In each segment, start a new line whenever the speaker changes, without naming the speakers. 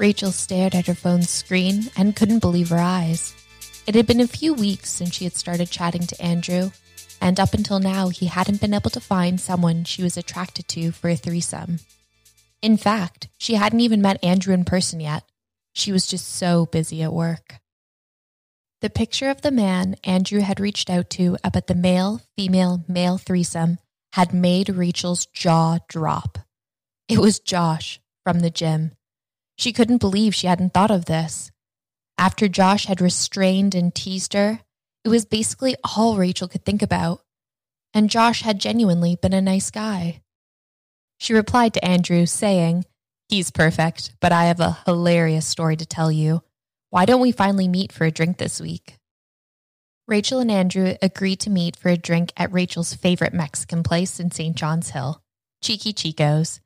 Rachel stared at her phone's screen and couldn't believe her eyes. It had been a few weeks since she had started chatting to Andrew, and up until now, he hadn't been able to find someone she was attracted to for a threesome. In fact, she hadn't even met Andrew in person yet. She was just so busy at work. The picture of the man Andrew had reached out to about the male female male threesome had made Rachel's jaw drop. It was Josh from the gym. She couldn't believe she hadn't thought of this. After Josh had restrained and teased her, it was basically all Rachel could think about. And Josh had genuinely been a nice guy. She replied to Andrew, saying, He's perfect, but I have a hilarious story to tell you. Why don't we finally meet for a drink this week? Rachel and Andrew agreed to meet for a drink at Rachel's favorite Mexican place in St. John's Hill, Cheeky Chico's.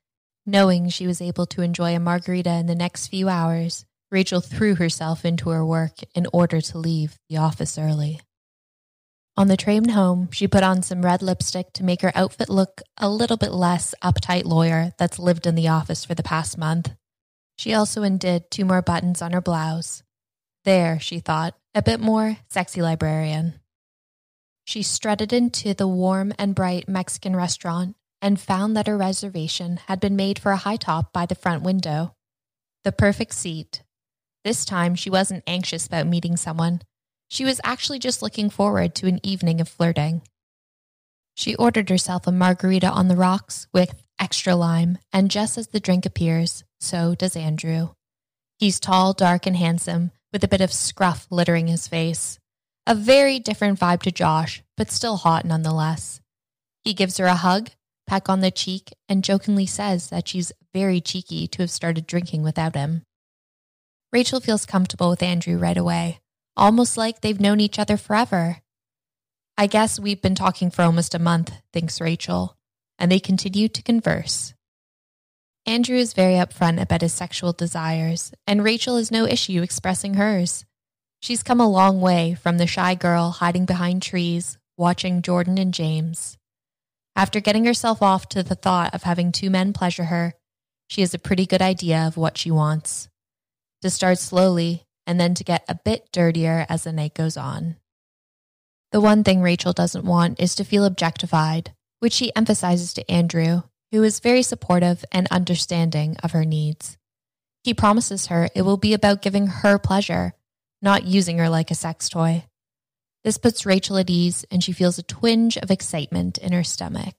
Knowing she was able to enjoy a margarita in the next few hours, Rachel threw herself into her work in order to leave the office early. On the train home, she put on some red lipstick to make her outfit look a little bit less uptight lawyer that's lived in the office for the past month. She also undid two more buttons on her blouse. There, she thought, a bit more sexy librarian. She strutted into the warm and bright Mexican restaurant and found that her reservation had been made for a high top by the front window. The perfect seat, this time, she wasn't anxious about meeting someone. She was actually just looking forward to an evening of flirting. She ordered herself a margarita on the rocks with extra lime, and just as the drink appears, so does Andrew. He's tall, dark, and handsome, with a bit of scruff littering his face. A very different vibe to Josh, but still hot nonetheless. He gives her a hug, peck on the cheek, and jokingly says that she's very cheeky to have started drinking without him. Rachel feels comfortable with Andrew right away, almost like they've known each other forever. I guess we've been talking for almost a month, thinks Rachel, and they continue to converse. Andrew is very upfront about his sexual desires, and Rachel has no issue expressing hers. She's come a long way from the shy girl hiding behind trees, watching Jordan and James. After getting herself off to the thought of having two men pleasure her, she has a pretty good idea of what she wants to start slowly and then to get a bit dirtier as the night goes on. The one thing Rachel doesn't want is to feel objectified, which she emphasizes to Andrew, who is very supportive and understanding of her needs. He promises her it will be about giving her pleasure, not using her like a sex toy. This puts Rachel at ease, and she feels a twinge of excitement in her stomach.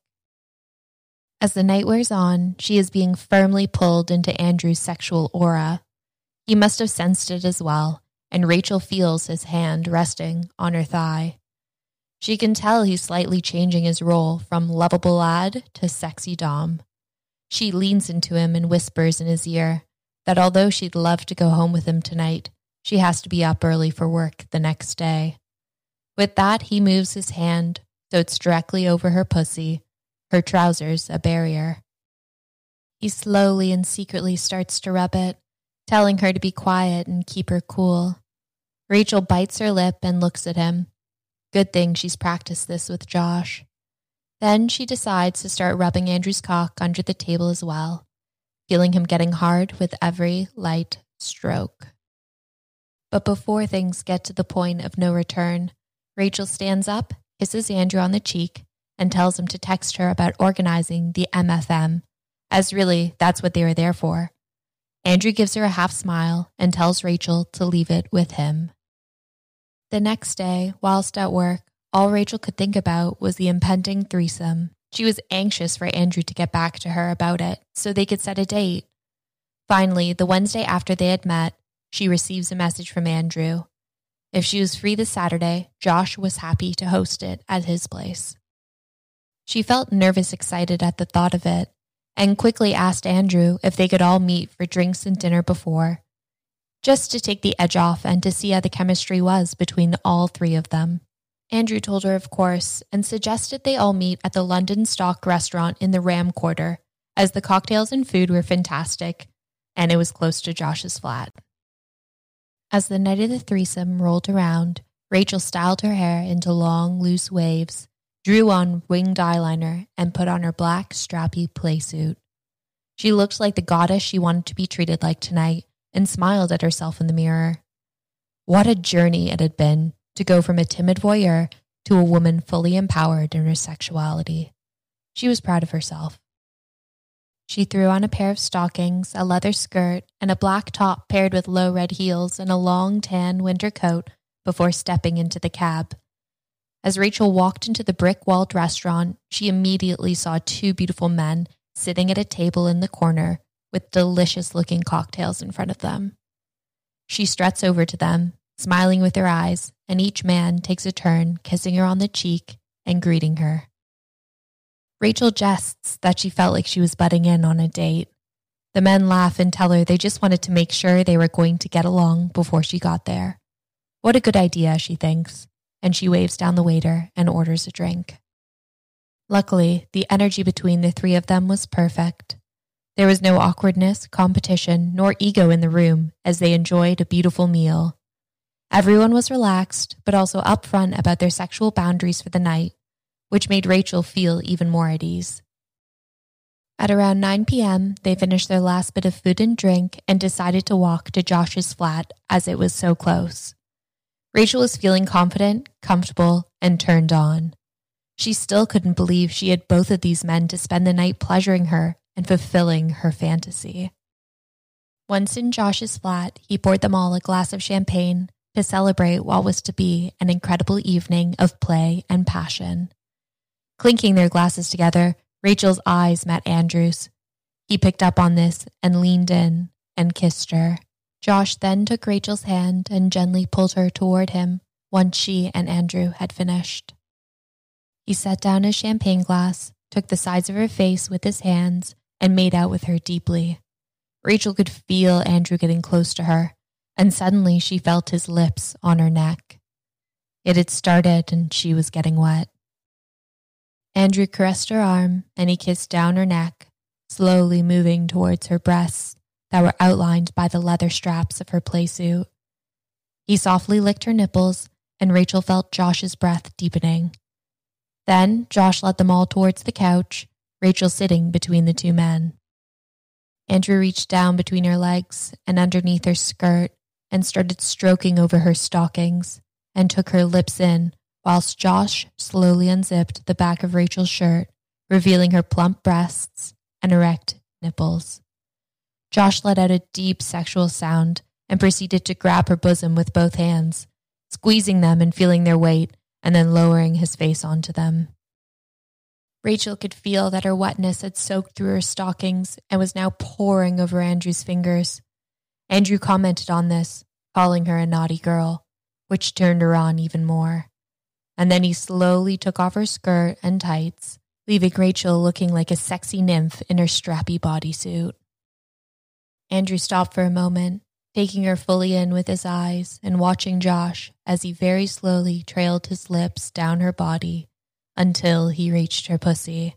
As the night wears on, she is being firmly pulled into Andrew's sexual aura he must have sensed it as well, and Rachel feels his hand resting on her thigh. She can tell he's slightly changing his role from lovable lad to sexy dom. She leans into him and whispers in his ear that although she'd love to go home with him tonight, she has to be up early for work the next day. With that, he moves his hand so it's directly over her pussy, her trousers a barrier. He slowly and secretly starts to rub it, telling her to be quiet and keep her cool. Rachel bites her lip and looks at him. Good thing she's practiced this with Josh. Then she decides to start rubbing Andrew's cock under the table as well, feeling him getting hard with every light stroke. But before things get to the point of no return, Rachel stands up, kisses Andrew on the cheek, and tells him to text her about organizing the MFM, as really that's what they were there for Andrew gives her a half smile and tells Rachel to leave it with him. The next day, whilst at work, all Rachel could think about was the impending threesome. She was anxious for Andrew to get back to her about it so they could set a date. Finally, the Wednesday after they had met, she receives a message from Andrew. If she was free this Saturday, Josh was happy to host it at his place. She felt nervous excited at the thought of it and quickly asked Andrew if they could all meet for drinks and dinner before, just to take the edge off and to see how the chemistry was between all three of them. Andrew told her, of course, and suggested they all meet at the London Stock restaurant in the Ram Quarter, as the cocktails and food were fantastic, and it was close to Josh's flat. As the night of the threesome rolled around, Rachel styled her hair into long, loose waves drew on winged eyeliner, and put on her black, strappy playsuit. She looked like the goddess she wanted to be treated like tonight, and smiled at herself in the mirror. What a journey it had been to go from a timid voyeur to a woman fully empowered in her sexuality. She was proud of herself. She threw on a pair of stockings, a leather skirt, and a black top paired with low red heels and a long tan winter coat before stepping into the cab. As Rachel walked into the brick walled restaurant, she immediately saw two beautiful men sitting at a table in the corner with delicious looking cocktails in front of them. She struts over to them, smiling with her eyes, and each man takes a turn kissing her on the cheek and greeting her. Rachel jests that she felt like she was butting in on a date. The men laugh and tell her they just wanted to make sure they were going to get along before she got there. What a good idea, she thinks, and she waves down the waiter and orders a drink. Luckily, the energy between the three of them was perfect. There was no awkwardness, competition, nor ego in the room as they enjoyed a beautiful meal. Everyone was relaxed, but also upfront about their sexual boundaries for the night, which made Rachel feel even more at ease. At around 9 p.m., they finished their last bit of food and drink and decided to walk to Josh's flat as it was so close. Rachel was feeling confident, comfortable, and turned on. She still couldn't believe she had both of these men to spend the night pleasuring her and fulfilling her fantasy. Once in Josh's flat, he poured them all a glass of champagne to celebrate what was to be an incredible evening of play and passion. Clinking their glasses together, Rachel's eyes met Andrew's. He picked up on this and leaned in and kissed her. Josh then took Rachel's hand and gently pulled her toward him once she and Andrew had finished. He set down his champagne glass, took the sides of her face with his hands, and made out with her deeply. Rachel could feel Andrew getting close to her, and suddenly she felt his lips on her neck. It had started and she was getting wet. Andrew caressed her arm and he kissed down her neck, slowly moving towards her breasts that were outlined by the leather straps of her playsuit. He softly licked her nipples, and Rachel felt Josh's breath deepening. Then Josh led them all towards the couch, Rachel sitting between the two men. Andrew reached down between her legs and underneath her skirt and started stroking over her stockings and took her lips in whilst Josh slowly unzipped the back of Rachel's shirt, revealing her plump breasts and erect nipples. Josh let out a deep sexual sound and proceeded to grab her bosom with both hands, squeezing them and feeling their weight, and then lowering his face onto them. Rachel could feel that her wetness had soaked through her stockings and was now pouring over Andrew's fingers. Andrew commented on this, calling her a naughty girl, which turned her on even more and then he slowly took off her skirt and tights, leaving Rachel looking like a sexy nymph in her strappy bodysuit. Andrew stopped for a moment, taking her fully in with his eyes and watching Josh as he very slowly trailed his lips down her body until he reached her pussy.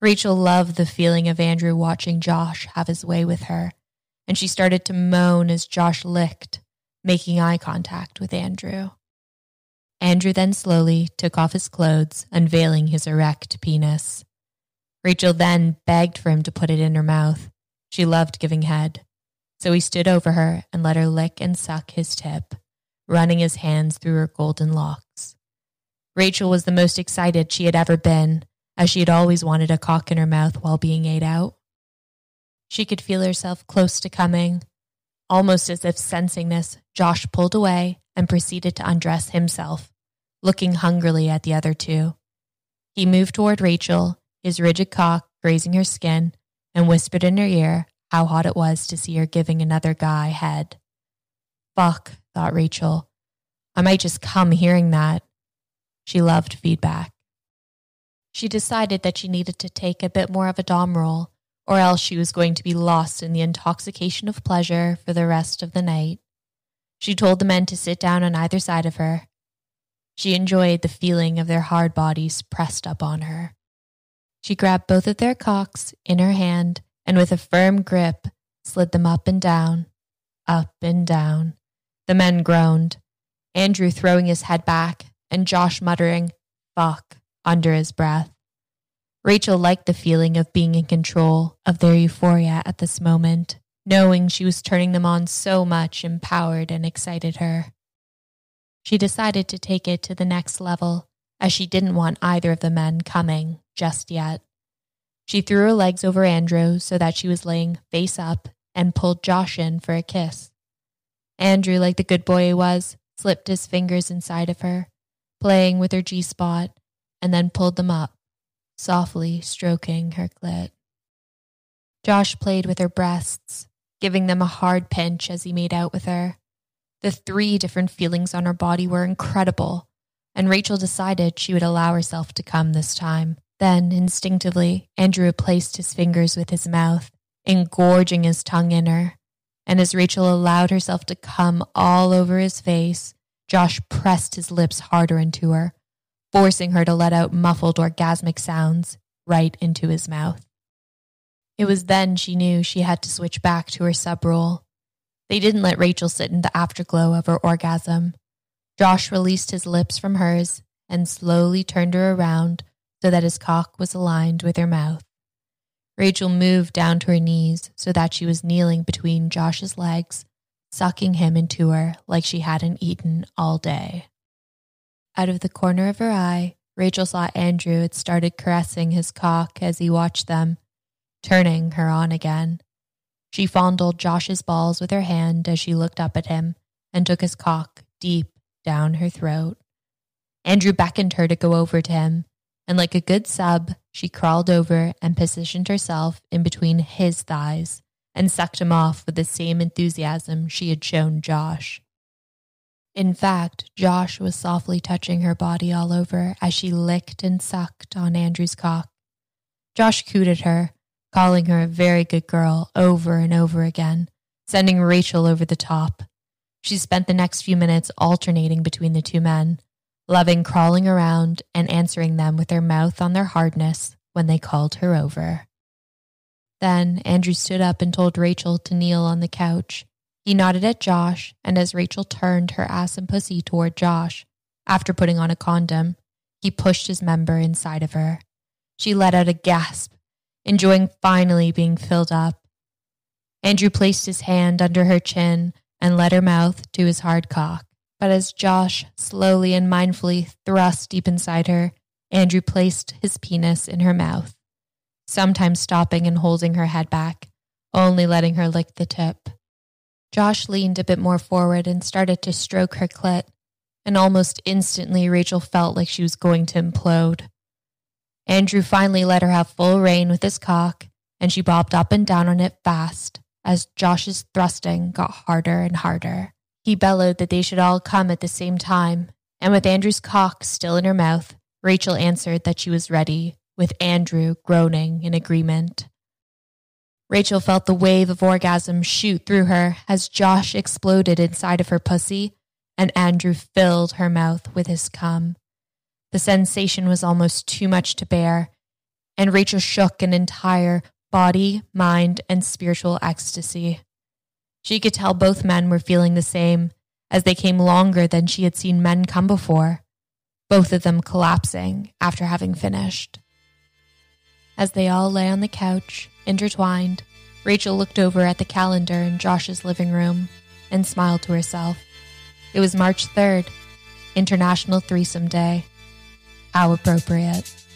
Rachel loved the feeling of Andrew watching Josh have his way with her, and she started to moan as Josh licked, making eye contact with Andrew. Andrew then slowly took off his clothes, unveiling his erect penis. Rachel then begged for him to put it in her mouth. She loved giving head. So he stood over her and let her lick and suck his tip, running his hands through her golden locks. Rachel was the most excited she had ever been, as she had always wanted a cock in her mouth while being ate out. She could feel herself close to coming. Almost as if sensing this, Josh pulled away and proceeded to undress himself, looking hungrily at the other two. He moved toward Rachel, his rigid cock grazing her skin, and whispered in her ear how hot it was to see her giving another guy head. Fuck, thought Rachel. I might just come hearing that. She loved feedback. She decided that she needed to take a bit more of a Dom role, or else she was going to be lost in the intoxication of pleasure for the rest of the night. She told the men to sit down on either side of her. She enjoyed the feeling of their hard bodies pressed up on her. She grabbed both of their cocks in her hand and with a firm grip slid them up and down, up and down. The men groaned, Andrew throwing his head back and Josh muttering, fuck, under his breath. Rachel liked the feeling of being in control of their euphoria at this moment, knowing she was turning them on so much empowered and excited her. She decided to take it to the next level, as she didn't want either of the men coming just yet. She threw her legs over Andrew so that she was laying face up and pulled Josh in for a kiss. Andrew, like the good boy he was, slipped his fingers inside of her, playing with her G spot, and then pulled them up, softly stroking her clit. Josh played with her breasts, giving them a hard pinch as he made out with her. The three different feelings on her body were incredible, and Rachel decided she would allow herself to come this time. Then, instinctively, Andrew replaced his fingers with his mouth, engorging his tongue in her. And as Rachel allowed herself to come all over his face, Josh pressed his lips harder into her, forcing her to let out muffled orgasmic sounds right into his mouth. It was then she knew she had to switch back to her sub role. They didn't let Rachel sit in the afterglow of her orgasm. Josh released his lips from hers and slowly turned her around so that his cock was aligned with her mouth. Rachel moved down to her knees so that she was kneeling between Josh's legs, sucking him into her like she hadn't eaten all day. Out of the corner of her eye, Rachel saw Andrew had started caressing his cock as he watched them turning her on again. She fondled Josh's balls with her hand as she looked up at him and took his cock deep down her throat. Andrew beckoned her to go over to him, and like a good sub, she crawled over and positioned herself in between his thighs and sucked him off with the same enthusiasm she had shown Josh. In fact, Josh was softly touching her body all over as she licked and sucked on Andrew's cock. Josh cooed at her, calling her a very good girl over and over again, sending Rachel over the top. She spent the next few minutes alternating between the two men, loving crawling around and answering them with her mouth on their hardness when they called her over. Then Andrew stood up and told Rachel to kneel on the couch. He nodded at Josh, and as Rachel turned her ass and pussy toward Josh, after putting on a condom, he pushed his member inside of her. She let out a gasp enjoying finally being filled up. Andrew placed his hand under her chin and led her mouth to his hard cock. But as Josh slowly and mindfully thrust deep inside her, Andrew placed his penis in her mouth, sometimes stopping and holding her head back, only letting her lick the tip. Josh leaned a bit more forward and started to stroke her clit, and almost instantly Rachel felt like she was going to implode. Andrew finally let her have full rein with his cock, and she bobbed up and down on it fast as Josh's thrusting got harder and harder. He bellowed that they should all come at the same time, and with Andrew's cock still in her mouth, Rachel answered that she was ready, with Andrew groaning in agreement. Rachel felt the wave of orgasm shoot through her as Josh exploded inside of her pussy and Andrew filled her mouth with his cum. The sensation was almost too much to bear, and Rachel shook in entire body, mind, and spiritual ecstasy. She could tell both men were feeling the same as they came longer than she had seen men come before, both of them collapsing after having finished. As they all lay on the couch, intertwined, Rachel looked over at the calendar in Josh's living room and smiled to herself. It was March 3rd, International Threesome Day. How appropriate.